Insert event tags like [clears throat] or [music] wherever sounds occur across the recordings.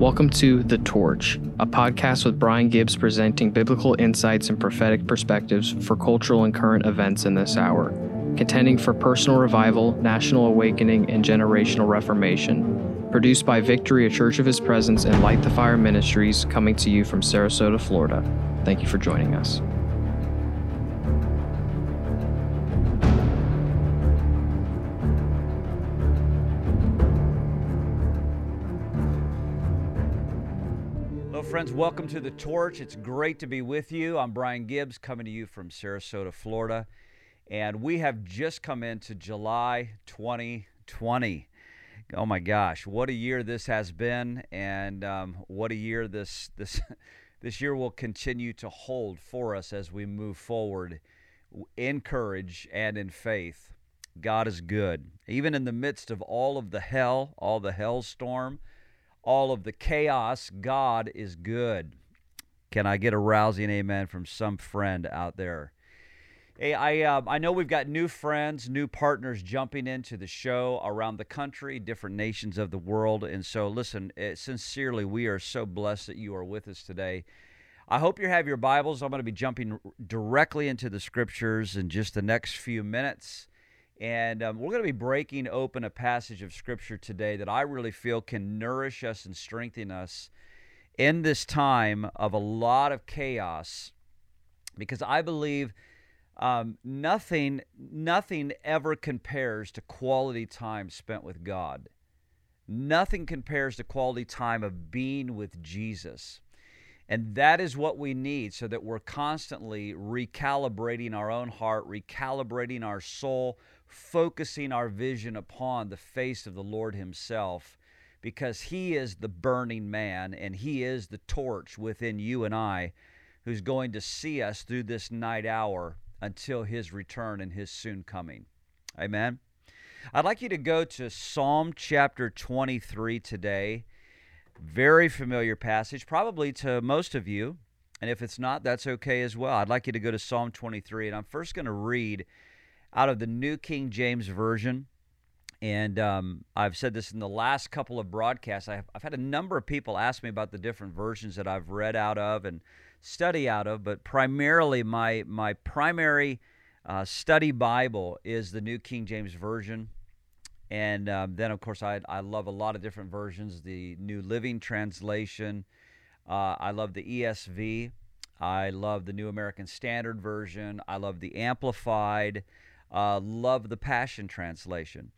Welcome to The Torch, a podcast with Brian Gibbs presenting biblical insights and prophetic perspectives for cultural and current events in this hour, contending for personal revival, national awakening, and generational reformation. Produced by Victory, a Church of His Presence, and Light the Fire Ministries, coming to you from Sarasota, Florida. Thank you for joining us. Friends. Welcome to the Torch. It's great to be with you. I'm Brian Gibbs coming to you from Sarasota, Florida. And we have just come into July 2020. Oh my gosh, what a year this has been, and um, what a year this this [laughs] this year will continue to hold for us as we move forward in courage and in faith. God is good, even in the midst of all of the hell, all the hellstorm all of the chaos, God is good. Can I get a rousing amen from some friend out there? Hey, I uh, I know we've got new friends, new partners jumping into the show around the country, different nations of the world, and so listen. Uh, sincerely, we are so blessed that you are with us today. I hope you have your Bibles. I'm going to be jumping directly into the scriptures in just the next few minutes. And um, we're going to be breaking open a passage of Scripture today that I really feel can nourish us and strengthen us in this time of a lot of chaos, because I believe um, nothing, nothing ever compares to quality time spent with God. Nothing compares to quality time of being with Jesus. And that is what we need so that we're constantly recalibrating our own heart, recalibrating our soul, focusing our vision upon the face of the Lord Himself because He is the burning man and He is the torch within you and I who's going to see us through this night hour until His return and His soon coming. Amen. I'd like you to go to Psalm chapter 23 today. Very familiar passage, probably to most of you. And if it's not, that's okay as well. I'd like you to go to Psalm 23. And I'm first going to read out of the New King James Version. And um, I've said this in the last couple of broadcasts. I've, I've had a number of people ask me about the different versions that I've read out of and study out of, but primarily my my primary uh, study Bible is the New King James Version. And um, then, of course, I, I love a lot of different versions the New Living Translation. Uh, I love the ESV. I love the New American Standard Version. I love the Amplified. Uh, love the Passion Translation.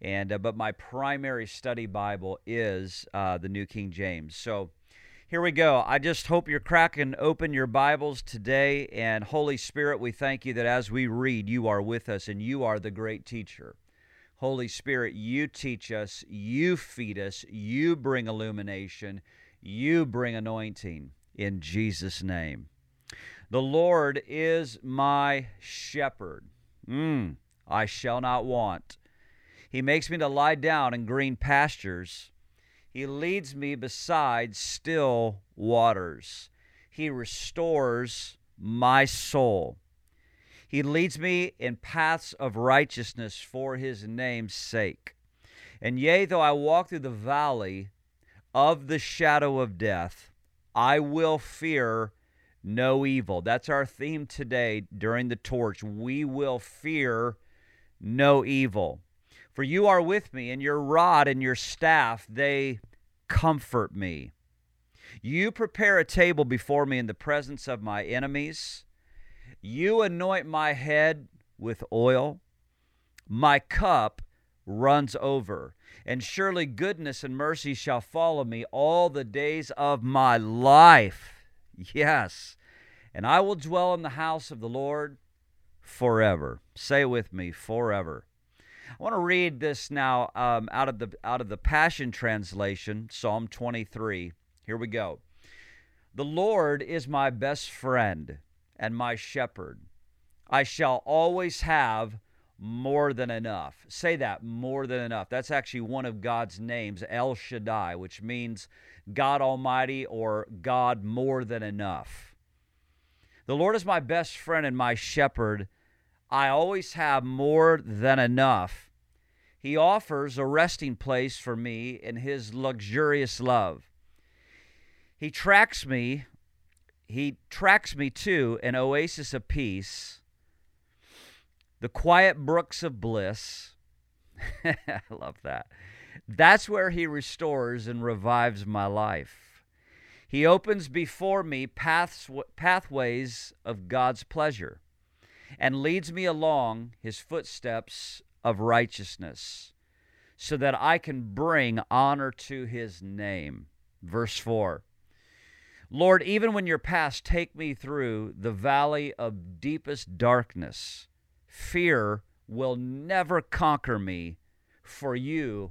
And uh, but my primary study Bible is uh, the New King James. So here we go. I just hope you're cracking open your Bibles today. And Holy Spirit, we thank you that as we read, you are with us and you are the great teacher. Holy Spirit, you teach us, you feed us, you bring illumination, you bring anointing in Jesus' name. The Lord is my shepherd. Mm, I shall not want. He makes me to lie down in green pastures. He leads me beside still waters. He restores my soul. He leads me in paths of righteousness for his name's sake. And yea, though I walk through the valley of the shadow of death, I will fear no evil. That's our theme today during the torch. We will fear no evil. For you are with me, and your rod and your staff, they comfort me. You prepare a table before me in the presence of my enemies. You anoint my head with oil. My cup runs over. And surely goodness and mercy shall follow me all the days of my life Yes. And I will dwell in the house of the Lord forever. Say with me, forever. I want to read this now um, out of the out of the Passion Translation, Psalm 23. Here we go. The Lord is my best friend and my shepherd. I shall always have more than enough. Say that, more than enough. That's actually one of God's names, El Shaddai, which means God Almighty or God more than enough. The Lord is my best friend and my shepherd. I always have more than enough. He offers a resting place for me in His luxurious love. He tracks me. He tracks me to an oasis of peace, the quiet brooks of bliss. [laughs] I love that. That's where he restores and revives my life. He opens before me paths, pathways of God's pleasure and leads me along his footsteps of righteousness so that I can bring honor to his name. Verse 4 Lord, even when your past take me through the valley of deepest darkness, fear will never conquer me, for you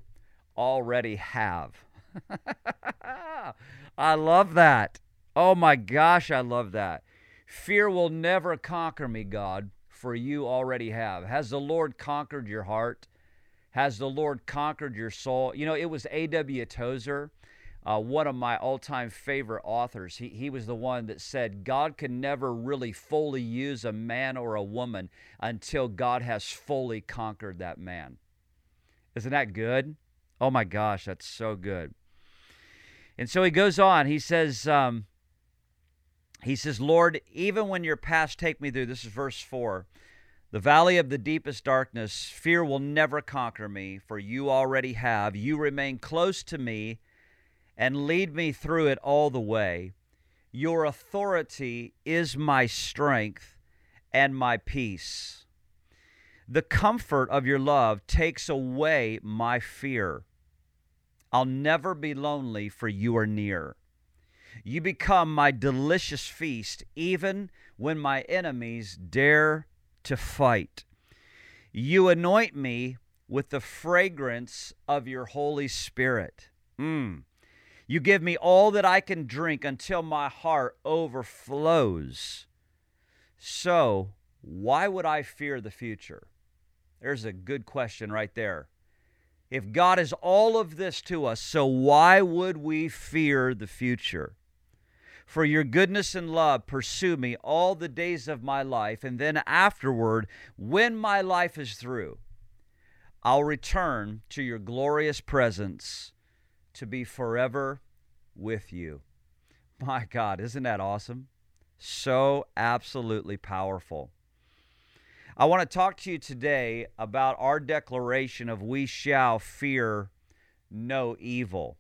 already have. [laughs] I love that. Oh my gosh, I love that. Fear will never conquer me, God, for you already have. Has the Lord conquered your heart? Has the Lord conquered your soul? You know, it was A.W. Tozer, uh, one of my all time favorite authors. He, he was the one that said, God can never really fully use a man or a woman until God has fully conquered that man. Isn't that good? Oh my gosh, that's so good. And so he goes on. He says, um, he says, Lord, even when your past take me through, this is verse 4, the valley of the deepest darkness, fear will never conquer me, for you already have. You remain close to me and lead me through it all the way. Your authority is my strength and my peace. The comfort of your love takes away my fear. I'll never be lonely, for you are near. You become my delicious feast, even when my enemies dare to fight. You anoint me with the fragrance of your Holy Spirit. Mm. You give me all that I can drink until my heart overflows. So, why would I fear the future? There's a good question right there. If God is all of this to us, so why would we fear the future? For your goodness and love pursue me all the days of my life, and then afterward, when my life is through, I'll return to your glorious presence to be forever with you. My God, isn't that awesome? So absolutely powerful. I want to talk to you today about our declaration of we shall fear no evil.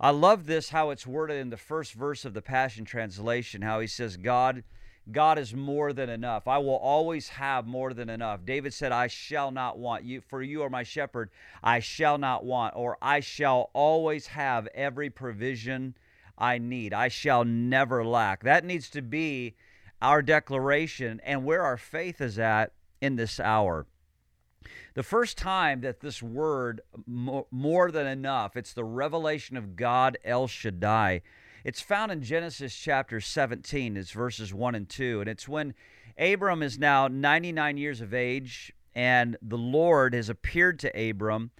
I love this how it's worded in the first verse of the Passion Translation how he says God God is more than enough. I will always have more than enough. David said, I shall not want you for you are my shepherd, I shall not want or I shall always have every provision I need. I shall never lack. That needs to be our declaration and where our faith is at in this hour. The first time that this word, more than enough, it's the revelation of God El Shaddai. It's found in Genesis chapter 17, it's verses 1 and 2. And it's when Abram is now 99 years of age, and the Lord has appeared to Abram,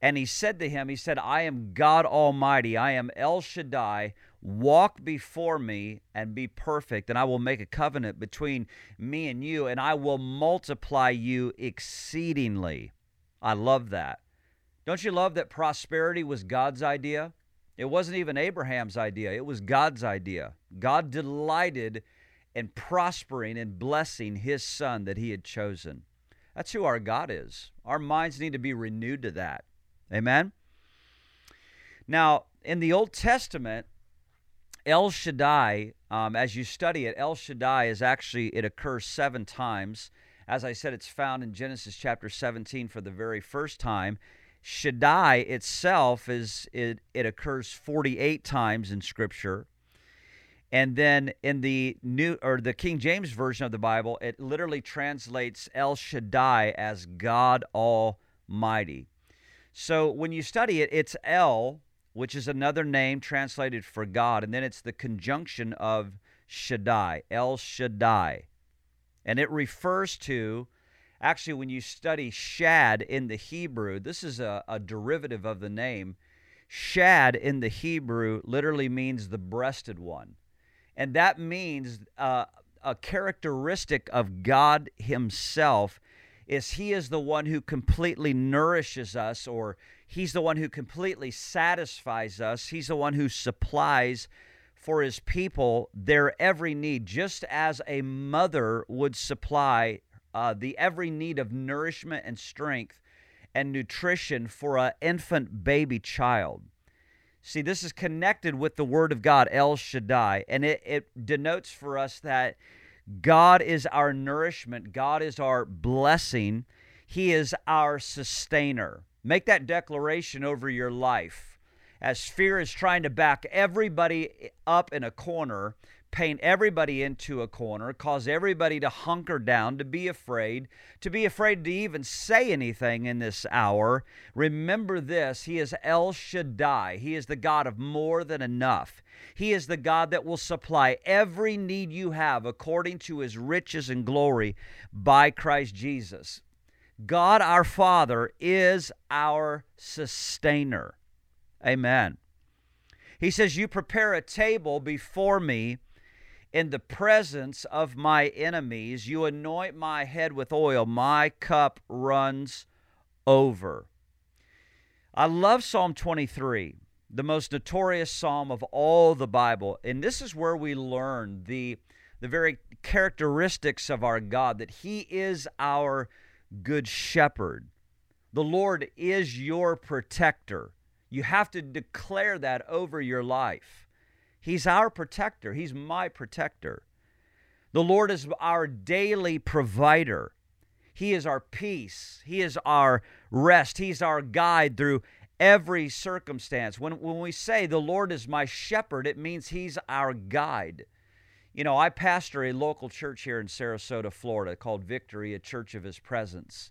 and he said to him, He said, I am God Almighty, I am El Shaddai Walk before me and be perfect, and I will make a covenant between me and you, and I will multiply you exceedingly. I love that. Don't you love that prosperity was God's idea? It wasn't even Abraham's idea, it was God's idea. God delighted in prospering and blessing his son that he had chosen. That's who our God is. Our minds need to be renewed to that. Amen? Now, in the Old Testament, El Shaddai, um, as you study it, El Shaddai is actually, it occurs seven times. As I said, it's found in Genesis chapter 17 for the very first time. Shaddai itself is it, it occurs 48 times in scripture. And then in the new or the King James version of the Bible, it literally translates El Shaddai as God Almighty. So when you study it, it's El which is another name translated for God. And then it's the conjunction of Shaddai, El Shaddai. And it refers to, actually, when you study Shad in the Hebrew, this is a, a derivative of the name. Shad in the Hebrew literally means the breasted one. And that means uh, a characteristic of God Himself is He is the one who completely nourishes us or He's the one who completely satisfies us. He's the one who supplies for his people their every need, just as a mother would supply uh, the every need of nourishment and strength and nutrition for an infant baby child. See, this is connected with the Word of God, El Shaddai, and it, it denotes for us that God is our nourishment, God is our blessing, He is our sustainer. Make that declaration over your life. As fear is trying to back everybody up in a corner, paint everybody into a corner, cause everybody to hunker down, to be afraid, to be afraid to even say anything in this hour. Remember this He is El Shaddai, He is the God of more than enough. He is the God that will supply every need you have according to His riches and glory by Christ Jesus. God our Father is our sustainer. Amen. He says, You prepare a table before me in the presence of my enemies. You anoint my head with oil, my cup runs over. I love Psalm 23, the most notorious psalm of all the Bible. And this is where we learn the, the very characteristics of our God that He is our good shepherd. The Lord is your protector. You have to declare that over your life. He's our protector. He's my protector. The Lord is our daily provider. He is our peace. He is our rest. He's our guide through every circumstance. When, when we say the Lord is my shepherd, it means He's our guide. You know, I pastor a local church here in Sarasota, Florida called Victory, a church of His presence.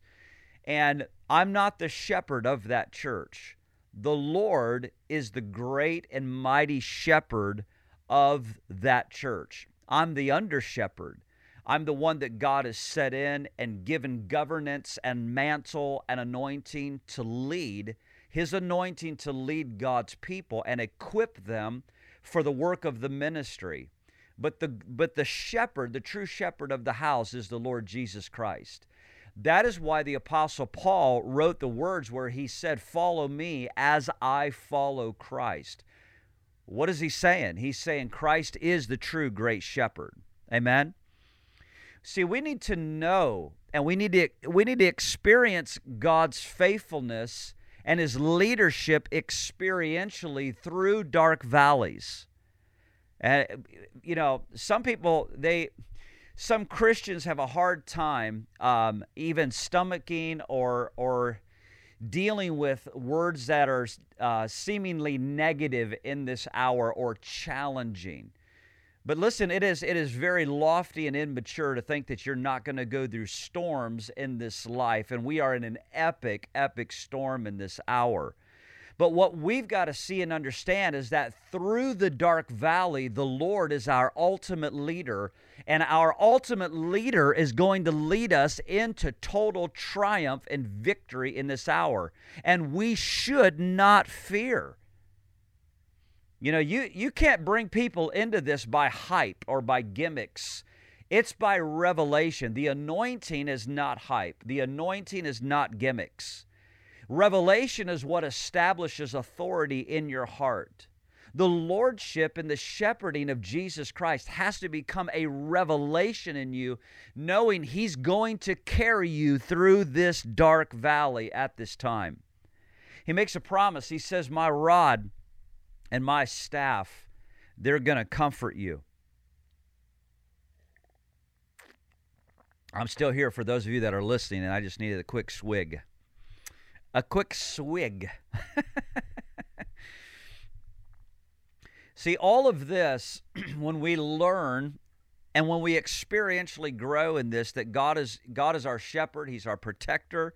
And I'm not the shepherd of that church. The Lord is the great and mighty shepherd of that church. I'm the under shepherd. I'm the one that God has set in and given governance and mantle and anointing to lead, his anointing to lead God's people and equip them for the work of the ministry. But the but the shepherd, the true shepherd of the house is the Lord Jesus Christ. That is why the Apostle Paul wrote the words where he said, Follow me as I follow Christ. What is he saying? He's saying Christ is the true great shepherd. Amen. See, we need to know and we need to we need to experience God's faithfulness and his leadership experientially through dark valleys. And you know, some people they some Christians have a hard time um, even stomaching or or dealing with words that are uh, seemingly negative in this hour or challenging. But listen, it is it is very lofty and immature to think that you're not going to go through storms in this life, and we are in an epic, epic storm in this hour. But what we've got to see and understand is that through the dark valley, the Lord is our ultimate leader, and our ultimate leader is going to lead us into total triumph and victory in this hour. And we should not fear. You know, you, you can't bring people into this by hype or by gimmicks. It's by revelation. The anointing is not hype, the anointing is not gimmicks. Revelation is what establishes authority in your heart. The lordship and the shepherding of Jesus Christ has to become a revelation in you, knowing He's going to carry you through this dark valley at this time. He makes a promise. He says, My rod and my staff, they're going to comfort you. I'm still here for those of you that are listening, and I just needed a quick swig a quick swig. See, all of this, [clears throat] when we learn and when we experientially grow in this, that God is God is our shepherd, He's our protector,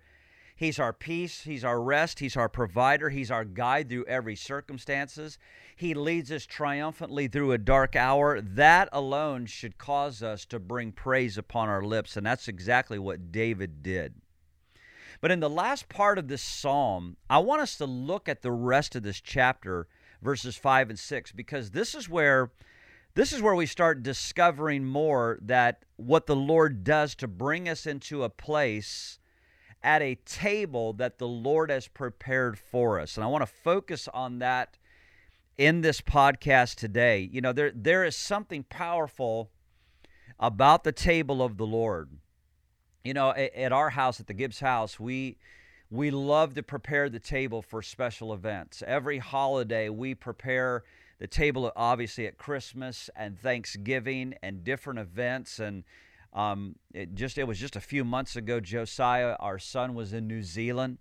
He's our peace, He's our rest, He's our provider, He's our guide through every circumstances. He leads us triumphantly through a dark hour. That alone should cause us to bring praise upon our lips, and that's exactly what David did. But in the last part of this psalm, I want us to look at the rest of this chapter, verses 5 and 6, because this is where this is where we start discovering more that what the Lord does to bring us into a place at a table that the Lord has prepared for us. And I want to focus on that in this podcast today. You know, there there is something powerful about the table of the Lord. You know, at, at our house, at the Gibbs house, we we love to prepare the table for special events. Every holiday, we prepare the table, obviously at Christmas and Thanksgiving and different events. And um, it just it was just a few months ago. Josiah, our son, was in New Zealand,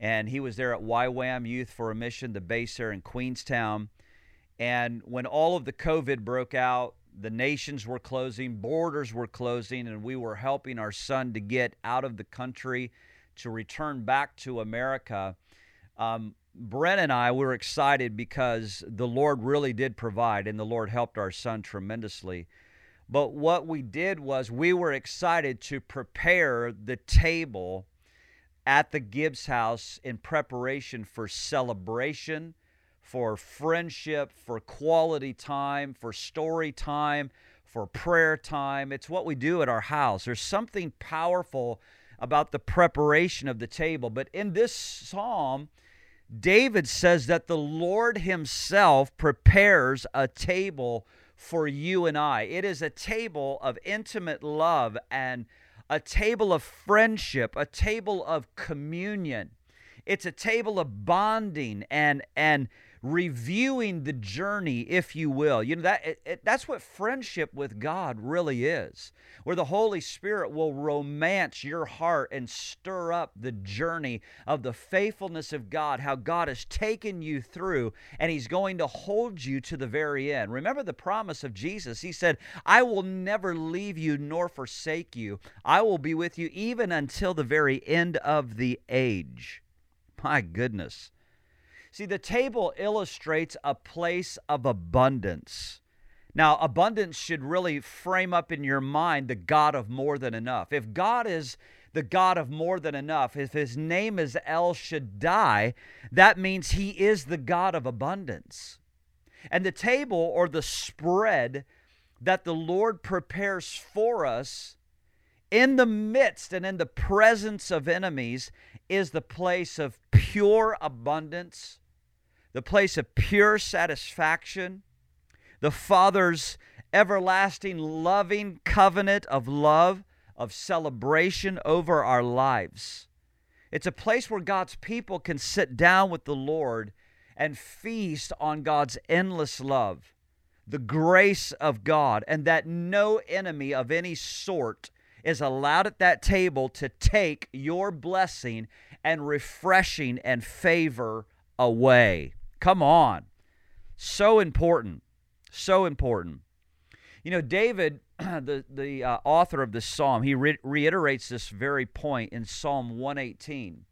and he was there at YWAM Youth for a Mission, the base there in Queenstown. And when all of the COVID broke out, the nations were closing, borders were closing, and we were helping our son to get out of the country to return back to America. Um, Brent and I were excited because the Lord really did provide, and the Lord helped our son tremendously. But what we did was we were excited to prepare the table at the Gibbs house in preparation for celebration, for friendship, for quality time, for story time, for prayer time. It's what we do at our house. There's something powerful about the preparation of the table. But in this psalm, David says that the Lord Himself prepares a table for you and I. It is a table of intimate love and a table of friendship, a table of communion. It's a table of bonding and and reviewing the journey, if you will. You know that it, it, that's what friendship with God really is, where the Holy Spirit will romance your heart and stir up the journey of the faithfulness of God, how God has taken you through, and He's going to hold you to the very end. Remember the promise of Jesus. He said, "I will never leave you nor forsake you. I will be with you even until the very end of the age." My goodness. See, the table illustrates a place of abundance. Now, abundance should really frame up in your mind the God of more than enough. If God is the God of more than enough, if his name is El Shaddai, that means he is the God of abundance. And the table or the spread that the Lord prepares for us in the midst and in the presence of enemies is the place of pure abundance the place of pure satisfaction, the Father's everlasting, loving covenant of love, of celebration over our lives. It's a place where God's people can sit down with the Lord and feast on God's endless love, the grace of God, and that no enemy of any sort is allowed at that table to take your blessing and refreshing and favor away. Come on. So important. So important. You know, David, [clears throat] the, the uh, author of this psalm, he re- reiterates this very point in Psalm 118.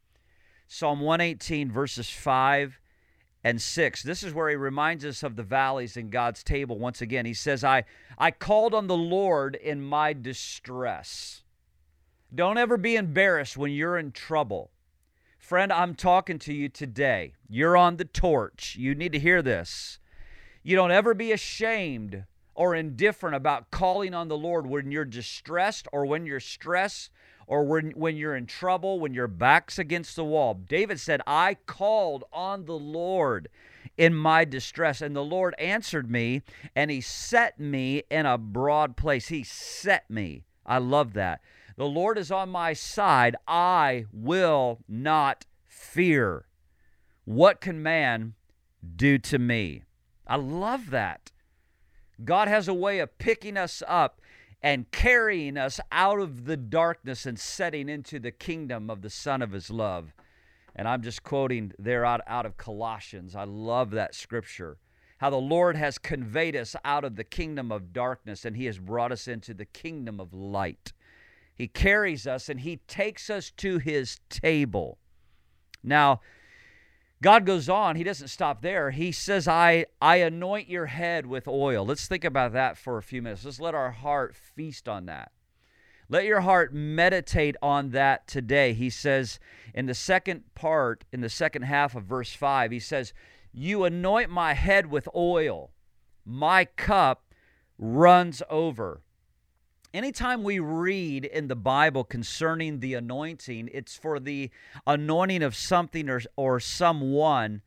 Psalm 118, verses 5 and 6. This is where he reminds us of the valleys in God's table once again. He says, I, I called on the Lord in my distress. Don't ever be embarrassed when you're in trouble. Friend, I'm talking to you today. You're on the torch. You need to hear this. You don't ever be ashamed or indifferent about calling on the Lord when you're distressed or when you're stressed or when, when you're in trouble, when your back's against the wall. David said, I called on the Lord in my distress, and the Lord answered me, and he set me in a broad place. He set me. I love that. The Lord is on my side. I will not fear. What can man do to me? I love that. God has a way of picking us up and carrying us out of the darkness and setting into the kingdom of the Son of His love. And I'm just quoting there out, out of Colossians. I love that scripture. How the Lord has conveyed us out of the kingdom of darkness and He has brought us into the kingdom of light. He carries us and He takes us to His table. Now, God goes on, he doesn't stop there. He says, I, I anoint your head with oil. Let's think about that for a few minutes. Let's let our heart feast on that. Let your heart meditate on that today. He says in the second part, in the second half of verse 5, he says, You anoint my head with oil, my cup runs over. Anytime we read in the Bible concerning the anointing, it's for the anointing of something or, or someone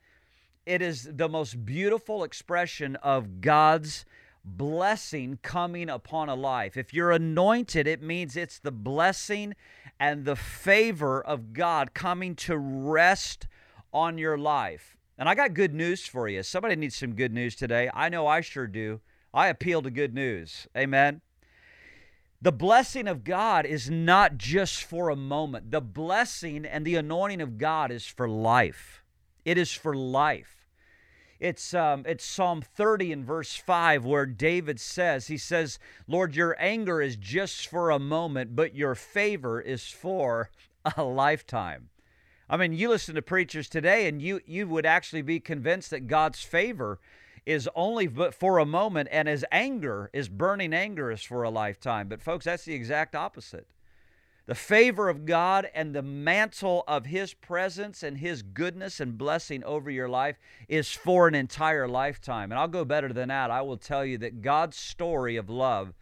it is the most beautiful expression of God's blessing coming upon a life. If you're anointed, it means it's the blessing and the favor of God coming to rest on your life. And I got good news for you. Somebody needs some good news today. I know I sure do. I appeal to good news. Amen. The blessing of God is not just for a moment. The blessing and the anointing of God is for life. It is for life. It's um, it's Psalm 30 and verse 5 where David says, he says, "Lord, your anger is just for a moment, but your favor is for a lifetime." I mean, you listen to preachers today and you you would actually be convinced that God's favor is only but for a moment and his anger is burning anger is for a lifetime. But folks, that's the exact opposite. The favor of God and the mantle of His presence and His goodness and blessing over your life is for an entire lifetime. And I'll go better than that. I will tell you that God's story of love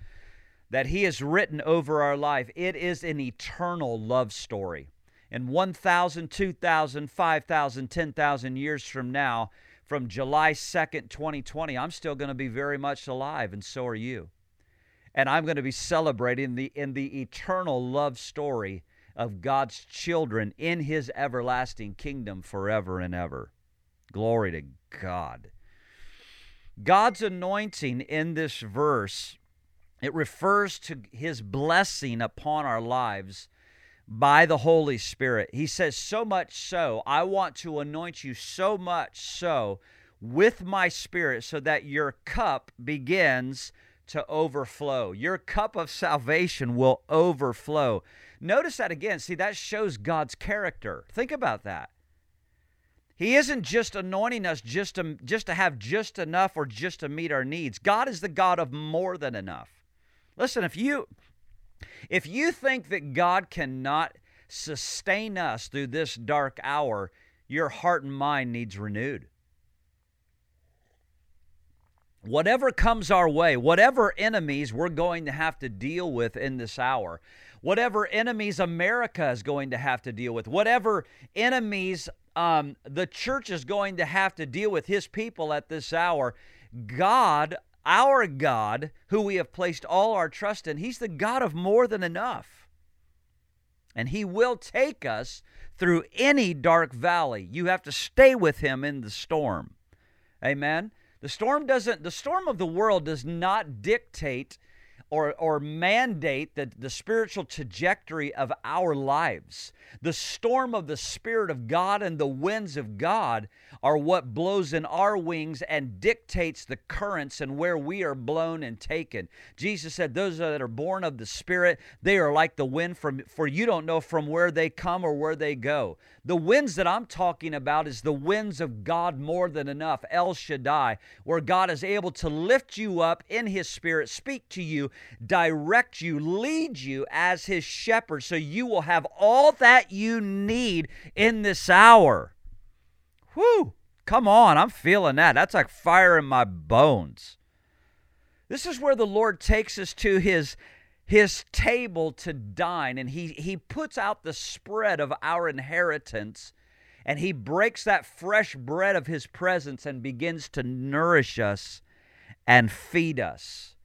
that He has written over our life, it is an eternal love story. And 1,000, 2,000, 5,000, 10,000 years from now, from July 2nd, 2020, I'm still going to be very much alive, and so are you and I'm going to be celebrating the in the eternal love story of God's children in his everlasting kingdom forever and ever. Glory to God. God's anointing in this verse it refers to his blessing upon our lives by the Holy Spirit. He says so much so, I want to anoint you so much so with my spirit so that your cup begins to overflow. Your cup of salvation will overflow. Notice that again. See, that shows God's character. Think about that. He isn't just anointing us just to, just to have just enough or just to meet our needs. God is the God of more than enough. Listen, if you if you think that God cannot sustain us through this dark hour, your heart and mind needs renewed. Whatever comes our way, whatever enemies we're going to have to deal with in this hour, whatever enemies America is going to have to deal with, whatever enemies um, the church is going to have to deal with his people at this hour, God, our God, who we have placed all our trust in, he's the God of more than enough. And he will take us through any dark valley. You have to stay with him in the storm. Amen. The storm doesn't, the storm of the world does not dictate or, or mandate the, the spiritual trajectory of our lives. The storm of the Spirit of God and the winds of God are what blows in our wings and dictates the currents and where we are blown and taken. Jesus said, Those that are born of the Spirit, they are like the wind from for you don't know from where they come or where they go. The winds that I'm talking about is the winds of God more than enough, El Shaddai, where God is able to lift you up in His Spirit, speak to you, direct you, lead you as His shepherd, so you will have all that you need in this hour. Whew, come on, I'm feeling that. That's like fire in my bones. This is where the Lord takes us to his his table to dine and he he puts out the spread of our inheritance and he breaks that fresh bread of his presence and begins to nourish us and feed us.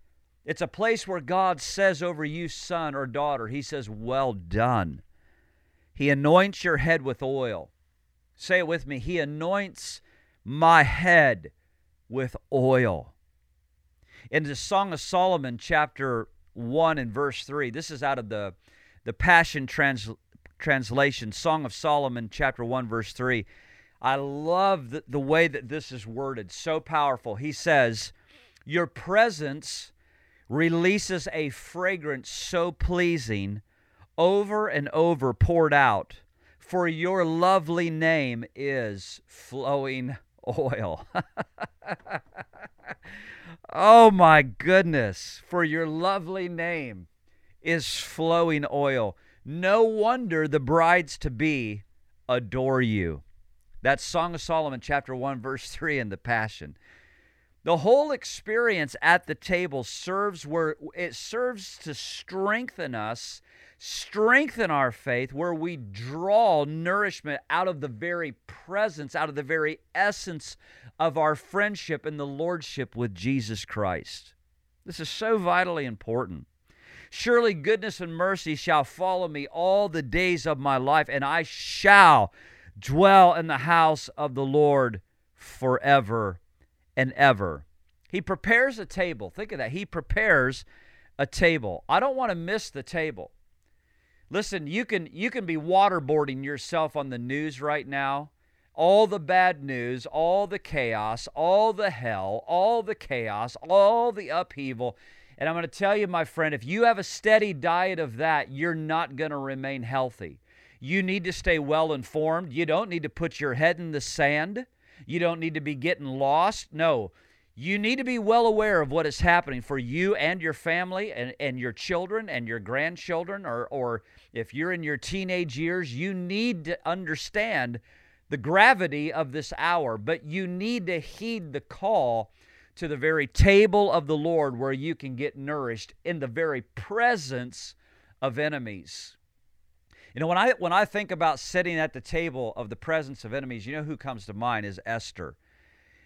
It's a place where God says over you, son or daughter, He says, Well done. He anoints your head with oil. Say it with me. He anoints my head with oil. In the Song of Solomon, chapter 1 and verse 3, this is out of the, the Passion trans, Translation, Song of Solomon, chapter 1, verse 3. I love the, the way that this is worded, so powerful. He says, Your presence releases a fragrance so pleasing, over and over poured out for your lovely name is flowing oil. [laughs] oh my goodness, for your lovely name is flowing oil. No wonder the brides to be adore you. That's Song of Solomon, chapter 1, verse 3 in the Passion. The whole experience at the table serves where it serves to strengthen us, strengthen our faith, where we draw nourishment out of the very presence, out of the very essence of our friendship and the lordship with Jesus Christ. This is so vitally important. Surely goodness and mercy shall follow me all the days of my life, and I shall dwell in the house of the Lord forever and ever. He prepares a table. Think of that. He prepares a table. I don't want to miss the table. Listen, you can you can be waterboarding yourself on the news right now. All the bad news, all the chaos, all the hell, all the chaos, all the upheaval. And I'm going to tell you, my friend, if you have a steady diet of that, you're not going to remain healthy. You need to stay well informed. You don't need to put your head in the sand. You don't need to be getting lost. No, you need to be well aware of what is happening for you and your family and, and your children and your grandchildren, or, or if you're in your teenage years, you need to understand the gravity of this hour, but you need to heed the call to the very table of the Lord where you can get nourished in the very presence of enemies. You know, when I when I think about sitting at the table of the presence of enemies, you know who comes to mind is Esther.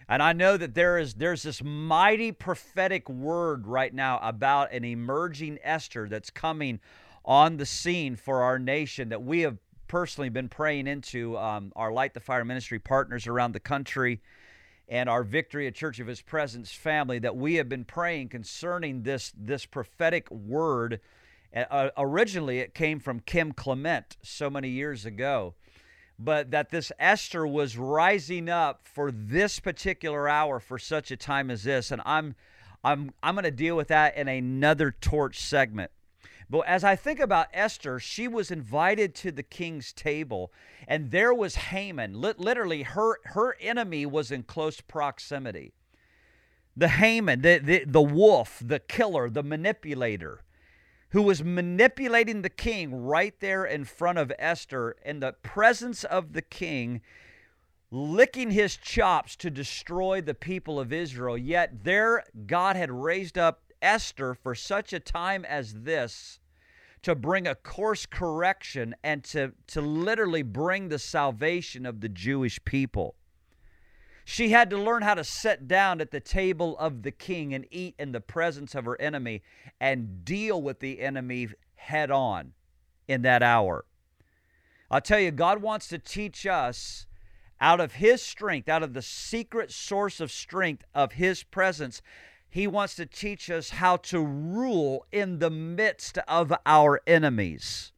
And I know that there is there's this mighty prophetic word right now about an emerging Esther that's coming on the scene for our nation that we have personally been praying into um, our Light the Fire ministry partners around the country and our Victory at Church of His Presence family that we have been praying concerning this this prophetic word uh, originally, it came from Kim Clement so many years ago, but that this Esther was rising up for this particular hour for such a time as this, and I'm, I'm, I'm going to deal with that in another torch segment. But as I think about Esther, she was invited to the king's table, and there was Haman. Literally, her her enemy was in close proximity. The Haman, the, the, the wolf, the killer, the manipulator who was manipulating the king right there in front of Esther in the presence of the king, licking his chops to destroy the people of Israel. Yet there, God had raised up Esther for such a time as this to bring a course correction and to, to literally bring the salvation of the Jewish people. She had to learn how to sit down at the table of the king and eat in the presence of her enemy and deal with the enemy head on in that hour. I'll tell you, God wants to teach us out of His strength, out of the secret source of strength of His presence. He wants to teach us how to rule in the midst of our enemies.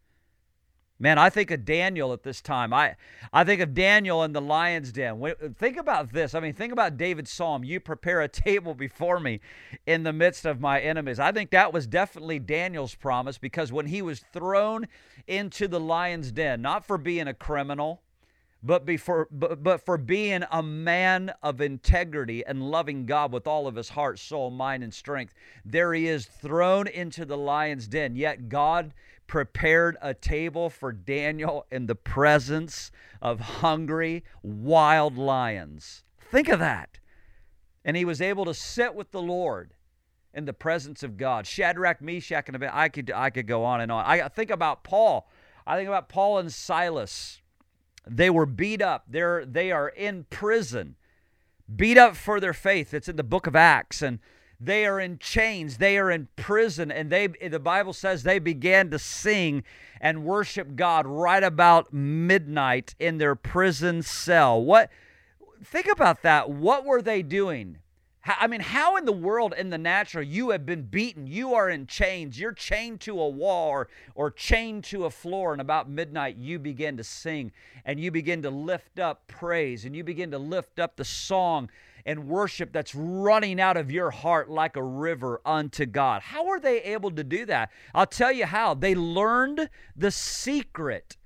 Man, I think of Daniel at this time. I, I think of Daniel in the lion's den. Think about this. I mean, think about David's psalm. You prepare a [laughs] table before me in the midst of my enemies. I think that was definitely Daniel's promise because when he was thrown into the lion's den, not for being a criminal, but, before, but, but for being a man of integrity and loving God with all of his heart, soul, mind, and strength, there he is thrown into the lion's den. Yet God prepared a table for Daniel in the presence of hungry, wild lions. Think of that. And he was able to sit with the Lord in the presence of God. Shadrach, Meshach, and Abednego. I could I could go on and on. I think about Paul. I think about Paul and Silas. They were beat up. They're they are in prison, beat up for their faith. It's in the book of Acts and they are in chains, they are in prison, and they the Bible says they began to sing and worship God right about midnight in their prison cell. What think about that. What were they doing? I mean, how in the world, in the natural, you have been beaten? You are in chains. You're chained to a wall or, or chained to a floor, and about midnight, you begin to sing and you begin to lift up praise and you begin to lift up the song and worship that's running out of your heart like a river unto God. How are they able to do that? I'll tell you how. They learned the secret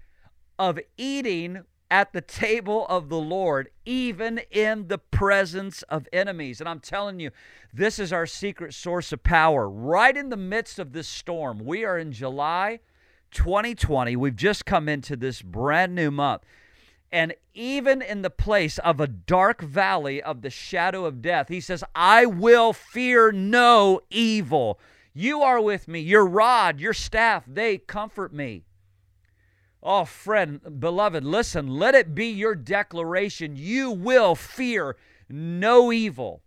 of eating at the table of the Lord, even in the presence of enemies. And I'm telling you, this is our secret source of power. Right in the midst of this storm, we are in July 2020. We've just come into this brand new month. And even in the place of a dark valley of the shadow of death, he says, I will fear no evil. You are with me. Your rod, your staff, they comfort me. Oh, friend, beloved, listen, let it be your declaration. You will fear no evil.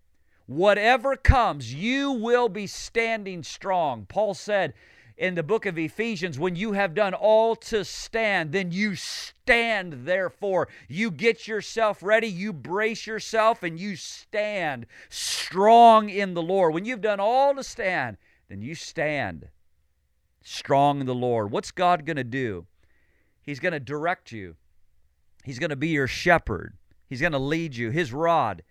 Whatever comes, you will be standing strong. Paul said in the book of Ephesians, when you have done all to stand, then you stand, therefore. You get yourself ready, you brace yourself, and you stand strong in the Lord. When you've done all to stand, then you stand strong in the Lord. What's God going to do? He's going to direct you. He's going to be your shepherd. He's going to lead you. His rod,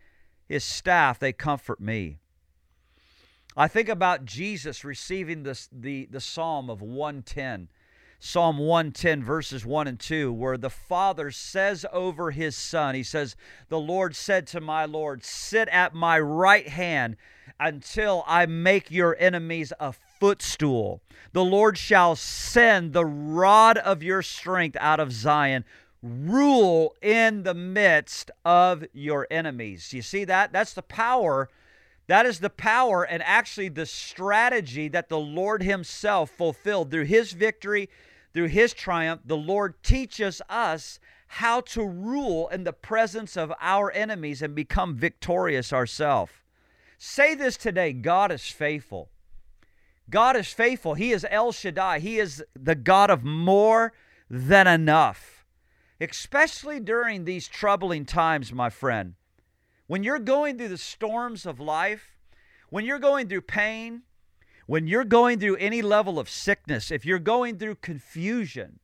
his staff, they comfort me. I think about Jesus receiving this, the, the Psalm of 110. Psalm 110, verses 1 and 2, where the Father says over his Son, He says, The Lord said to my Lord, Sit at my right hand until I make your enemies a footstool. The Lord shall send the rod of your strength out of Zion. Rule in the midst of your enemies. You see that? That's the power. That is the power and actually the strategy that the Lord Himself fulfilled through His victory, through His triumph. The Lord teaches us how to rule in the presence of our enemies and become victorious ourselves. Say this today God is faithful. God is faithful. He is El Shaddai. He is the God of more than enough. Especially during these troubling times, my friend. When you're going through the storms of life, when you're going through pain, when you're going through any level of sickness, if you're going through confusion,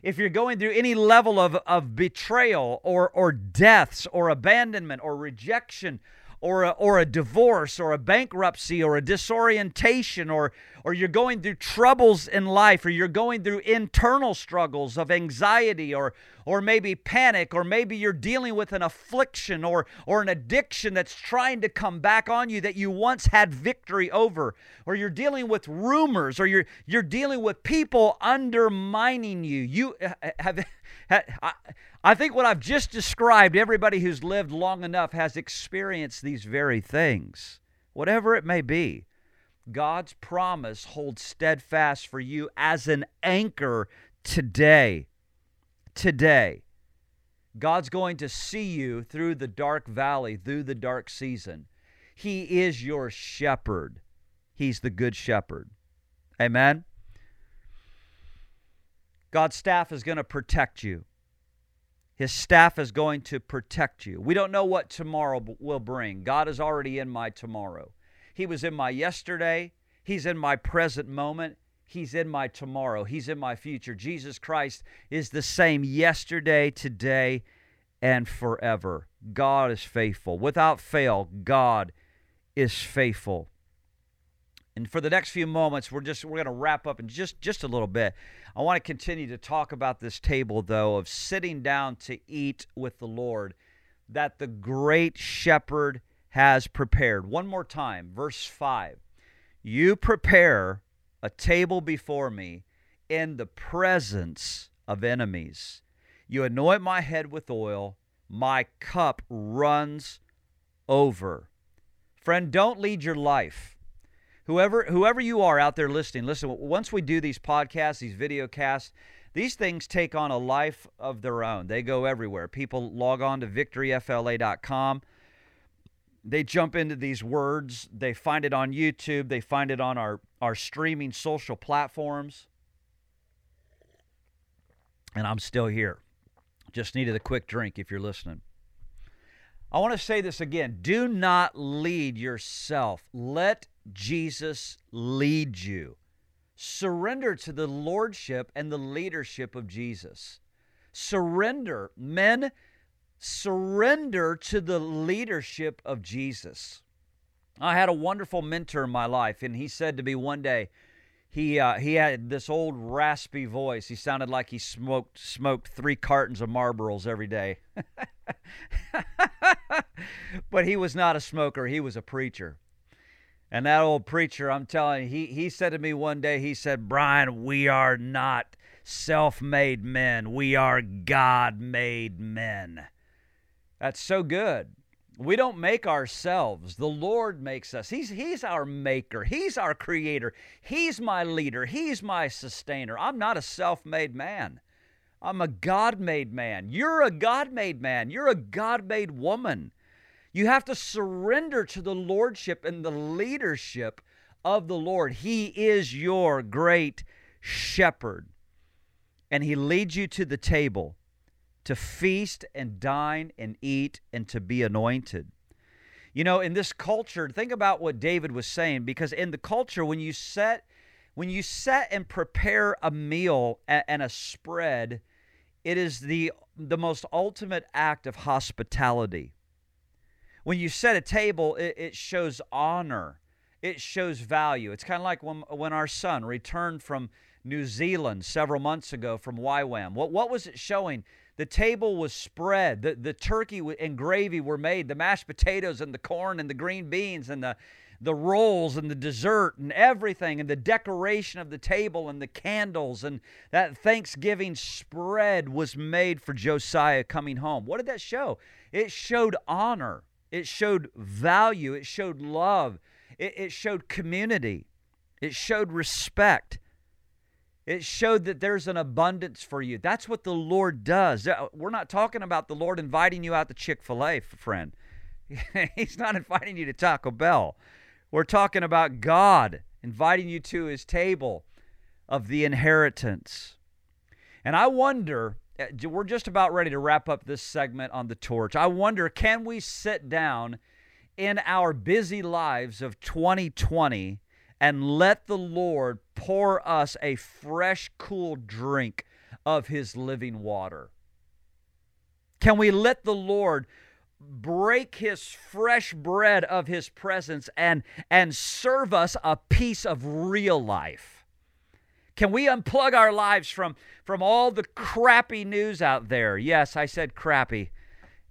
if you're going through any level of, of betrayal or, or deaths or abandonment or rejection or a, or a divorce or a bankruptcy or a disorientation or or you're going through troubles in life or you're going through internal struggles of anxiety or or maybe panic or maybe you're dealing with an affliction or or an addiction that's trying to come back on you that you once had victory over or you're dealing with rumors or you're you're dealing with people undermining you you uh, have [laughs] I think what I've just described, everybody who's lived long enough has experienced these very things, whatever it may be. God's promise holds steadfast for you as an anchor today. Today. God's going to see you through the dark valley, through the dark season. He is your shepherd. He's the good shepherd. Amen. God's staff is going to protect you. His staff is going to protect you. We don't know what tomorrow will bring. God is already in my tomorrow. He was in my yesterday. He's in my present moment. He's in my tomorrow. He's in my future. Jesus Christ is the same yesterday, today, and forever. God is faithful. Without fail, God is faithful. And for the next few moments, we're just we're going to wrap up in just just a little bit. I want to continue to talk about this table though of sitting down to eat with the Lord that the great shepherd has prepared. One more time, verse 5. You prepare a table before me in the presence of enemies. You anoint my head with oil, my cup runs over. Friend, don't lead your life whoever whoever you are out there listening, listen. Once we do these podcasts, these video casts, these things take on a life of their own. They go everywhere. People log on to victoryfla.com. They jump into these words. They find it on YouTube. They find it on our our streaming social platforms. And I'm still here. Just needed a quick drink if you're listening. I want to say this again. Do not lead yourself. Let Jesus lead you. Surrender to the lordship and the leadership of Jesus. Surrender. Men, surrender to the leadership of Jesus. I had a wonderful mentor in my life, and he said to me one day, he uh, he had this old raspy voice. He sounded like he smoked smoked three cartons of Marlboros every day. [laughs] but he was not a smoker. He was a preacher. And that old preacher, I'm telling you, he, he said to me one day, he said, Brian, we are not self made men. We are God made men. That's so good. We don't make ourselves. The Lord makes us. He's, he's our maker. He's our creator. He's my leader. He's my sustainer. I'm not a self made man. I'm a God made man. You're a God made man. You're a God made woman. You have to surrender to the lordship and the leadership of the Lord. He is your great shepherd. And He leads you to the table to feast and dine and eat and to be anointed. You know, in this culture, think about what David was saying because in the culture when you set when you set and prepare a meal and a spread, it is the the most ultimate act of hospitality. When you set a table, it, it shows honor. It shows value. It's kind of like when, when our son returned from New Zealand several months ago from YWAM. What, what was it showing? The table was spread. The, the turkey and gravy were made. The mashed potatoes and the corn and the green beans and the, the rolls and the dessert and everything and the decoration of the table and the candles and that Thanksgiving spread was made for Josiah coming home. What did that show? It showed honor, it showed value, it showed love, it, it showed community, it showed respect. It showed that there's an abundance for you. That's what the Lord does. Uh, we're not talking about the Lord inviting you out to Chick fil A, friend. [laughs] He's not inviting you to Taco Bell. We're talking about God inviting you to his table of the inheritance. And I wonder, uh, we're just about ready to wrap up this segment on the torch. I wonder, can we sit down in our busy lives of 2020 and let the Lord pour us a fresh, cool drink of His living water? Can we let the Lord break his fresh bread of his presence and and serve us a piece of real life can we unplug our lives from from all the crappy news out there yes i said crappy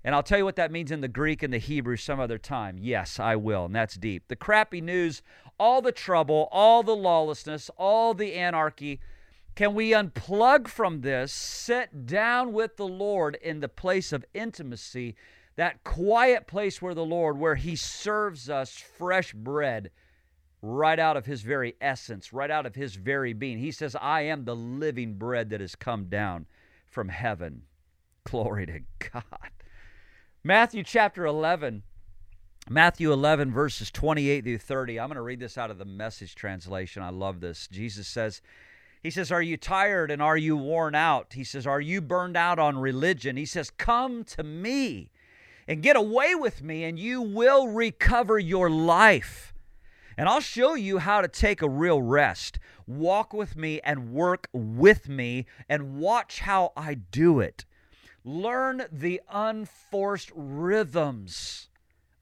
and I'll tell you what that means in the Greek and the Hebrew some other time. Yes, I will. And that's deep. The crappy news, all the trouble, all the lawlessness, all the anarchy. Can we unplug from this, sit down with the Lord in the place of intimacy, that quiet place where the Lord, where He serves us fresh bread right out of His very essence, right out of His very being? He says, I am the living bread that has come down from heaven. Glory to [laughs] God. Matthew chapter 11. Matthew 11, verses 28 through 30. I'm going to read this out of the message translation. I love this. Jesus says, He says, Are you tired and are you worn out? He says, Are you burned out on religion? He says, Come to me and get away with me, and you will recover your life. And I'll show you how to take a real rest. Walk with me and work with me and watch how I do it. Learn the unforced rhythms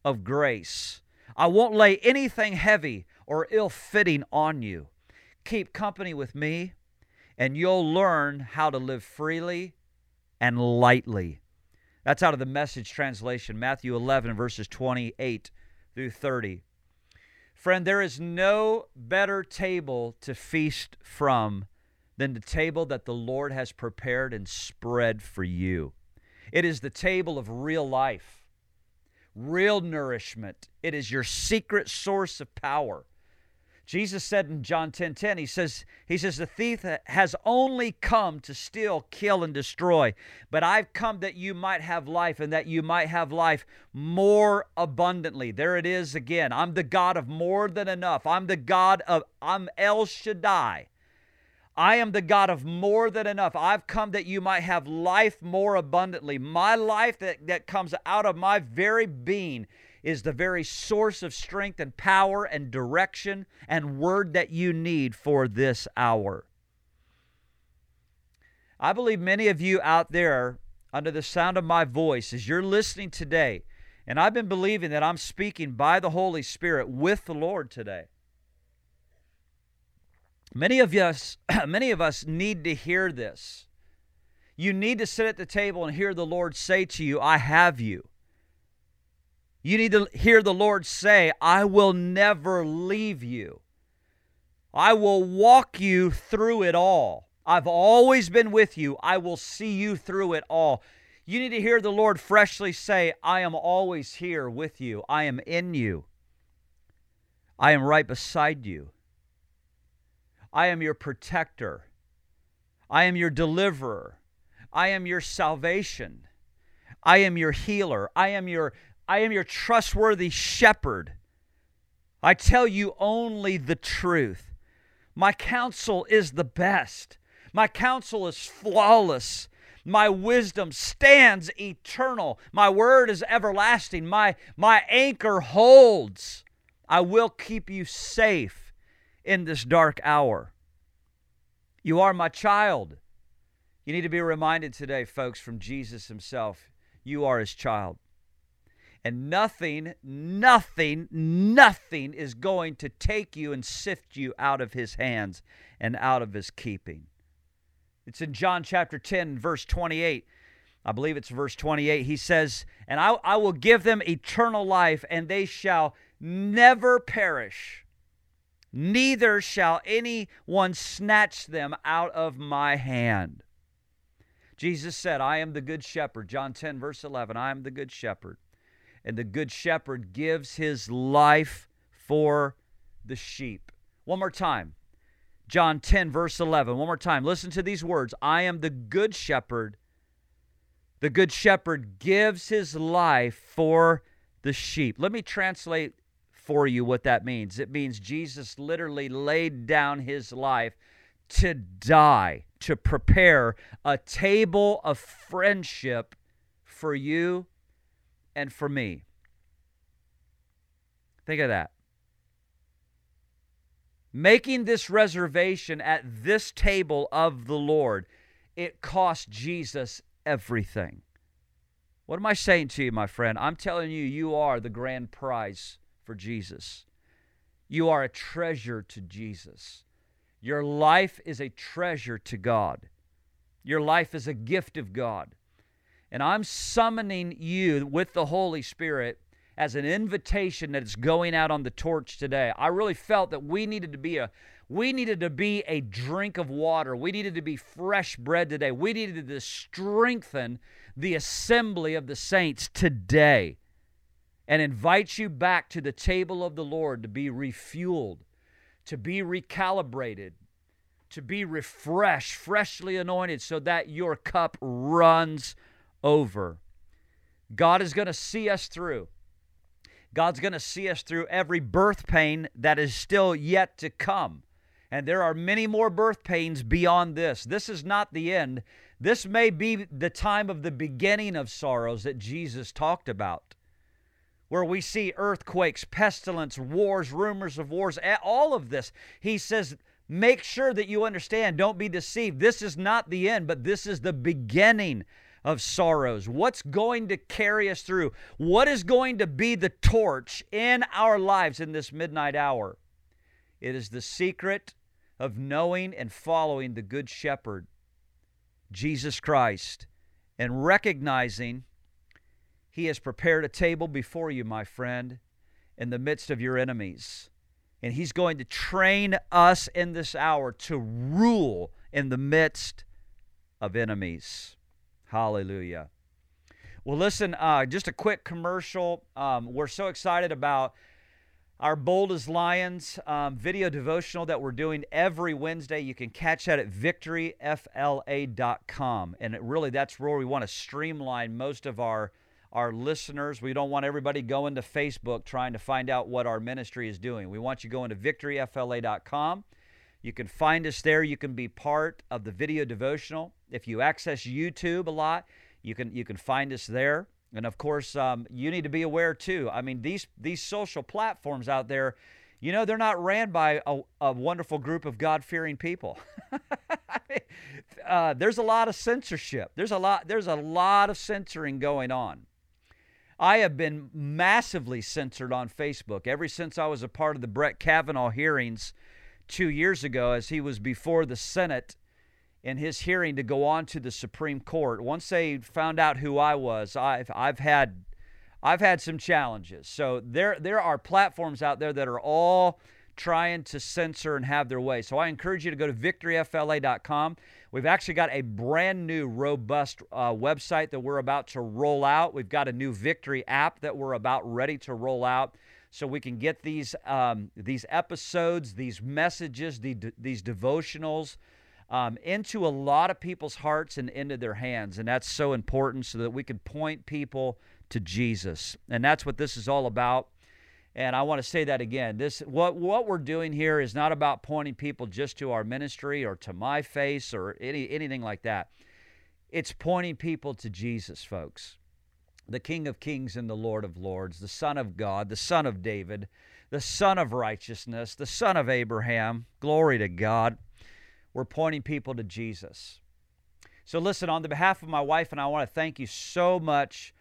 of grace. I won't lay anything heavy or ill fitting on you. Keep company with me, and you'll learn how to live freely and lightly. That's out of the message translation, Matthew 11, verses 28 through 30. Friend, there is no better table to feast from than the table that the Lord has prepared and spread for you. It is the table of real life, real nourishment. It is your secret source of power. Jesus said in John 10 10, he says, he says, the thief has only come to steal, kill, and destroy. But I've come that you might have life and that you might have life more abundantly. There it is again. I'm the God of more than enough. I'm the God of I'm El Shaddai. I am the God of more than enough. I've come that you might have life more abundantly. My life that, that comes out of my very being is the very source of strength and power and direction and word that you need for this hour. I believe many of you out there, under the sound of my voice, as you're listening today, and I've been believing that I'm speaking by the Holy Spirit with the Lord today. Many of us, [clears throat] many of us need to hear this. You need to sit at the table and hear the Lord say to you, I have you. You need to hear the Lord say, I will never leave you. I will walk you through it all. I've always been with you. I will see you through it all. You need to hear the Lord freshly say, I am always here with you. I am in you. I am right beside you. I am your protector. I am your deliverer. I am your salvation. I am your healer. I am your I am your trustworthy shepherd. I tell you only the truth. My counsel is the best. My counsel is flawless. My wisdom stands eternal. My word is everlasting. My, my anchor holds. I will keep you safe in this dark hour. You are my child. You need to be reminded today, folks, from Jesus himself. You are his child. And nothing, nothing, nothing is going to take you and sift you out of his hands and out of his keeping. It's in John chapter 10, verse 28. I believe it's verse 28. He says, And I, I will give them eternal life, and they shall never perish, neither shall any one snatch them out of my hand. Jesus said, I am the good shepherd. John 10, verse 11. I am the good shepherd and the good shepherd gives his life for the sheep. One more time. John 10, verse 11. One more time. Listen to these words I am the good shepherd. The good shepherd gives his life for the sheep. Let me translate for you what that means. It means Jesus literally laid down his life to die, to prepare a table of friendship for you and for me. Think of that. Making this reservation at this table of the Lord, it cost Jesus everything. What am I saying to you, my friend? I'm telling you, you are the grand prize for Jesus. You are a treasure to Jesus. Your life is a treasure to God. Your life is a gift of God. And I'm summoning you with the Holy Spirit as an invitation that is going out on the torch today. I really felt that we needed to be a we needed to be a drink of water. We needed to be fresh bread today. We needed to strengthen the assembly of the saints today and invites you back to the table of the Lord to be refueled, to be recalibrated, to be refreshed, freshly anointed, so that your cup runs over. God is going to see us through. God's going to see us through every birth pain that is still yet to come. And there are many more birth pains beyond this. This is not the end. This may be the time of the beginning of sorrows that Jesus talked about, where we see earthquakes, pestilence, wars, rumors of wars, all of this. He says, Make sure that you understand. Don't be deceived. This is not the end, but this is the beginning of sorrows? What's going to carry us through? What is going to be the torch in our lives in this midnight hour? It is the secret of knowing and following the Good Shepherd, Jesus Christ, and recognizing He has prepared a table before you, my friend, in the midst of your enemies. And He's going to train us in this hour to rule in the midst of enemies. Hallelujah. Well, listen, uh, just a quick commercial. Um, we're so excited about our Bold as Lions um, video devotional that we're doing every Wednesday. You can catch that at victoryfla.com. And it really, that's where we want to streamline most of our, our listeners. We don't want everybody going to Facebook trying to find out what our ministry is doing. We want you going to victoryfla.com. You can find us there. You can be part of the video devotional. If you access YouTube a lot, you can you can find us there. And of course, um, you need to be aware too. I mean, these these social platforms out there, you know, they're not ran by a, a wonderful group of God fearing people. [laughs] uh, there's a lot of censorship. There's a lot. There's a lot of censoring going on. I have been massively censored on Facebook ever since I was a part of the Brett Kavanaugh hearings two years ago as he was before the Senate in his hearing to go on to the Supreme Court. Once they found out who I was, I've I've had I've had some challenges. So there there are platforms out there that are all trying to censor and have their way. So I encourage you to go to victoryfla.com. We've actually got a brand new, robust uh, website that we're about to roll out. We've got a new Victory app that we're about ready to roll out so we can get these um, these episodes, these messages, the, these devotionals um, into a lot of people's hearts and into their hands, and that's so important so that we can point people to Jesus, and that's what this is all about. And I want to say that again. This what what we're doing here is not about pointing people just to our ministry or to my face or any anything like that. It's pointing people to Jesus, folks the King of Kings and the Lord of Lords, the Son of God, the Son of David, the Son of righteousness, the Son of Abraham. Glory to God. We're pointing people to Jesus. So, listen, on the behalf of my wife and I, want to thank you so much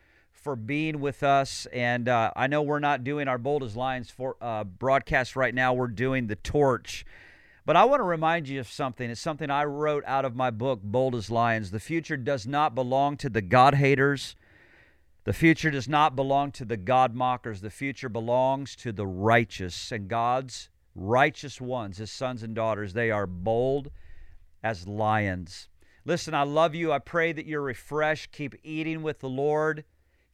for being with us. And uh, I know we're not doing our Bold as Lions for, uh, broadcast right now, we're doing the torch. But I want to remind you of something. It's something I wrote out of my book, Bold as Lions. The future does not belong to the God haters the future does not belong to the God mockers. The future belongs to the righteous. And God's righteous ones, his sons and daughters, they are bold as lions. Listen, I love you. I pray that you're refreshed. Keep eating with the Lord.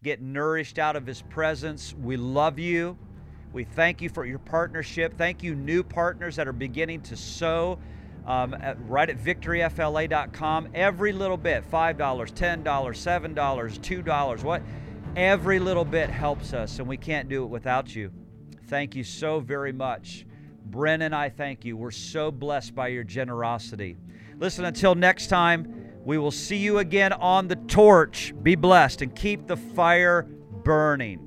Get nourished out of his presence. We love you. We thank you for your partnership. Thank you, new partners that are beginning to sow um, at, right at victoryfla.com. Every little bit $5, $10, $7, $2, what? Every little bit helps us, and we can't do it without you. Thank you so very much. Bren and I thank you. We're so blessed by your generosity. Listen, until next time, we will see you again on the torch. Be blessed and keep the fire burning.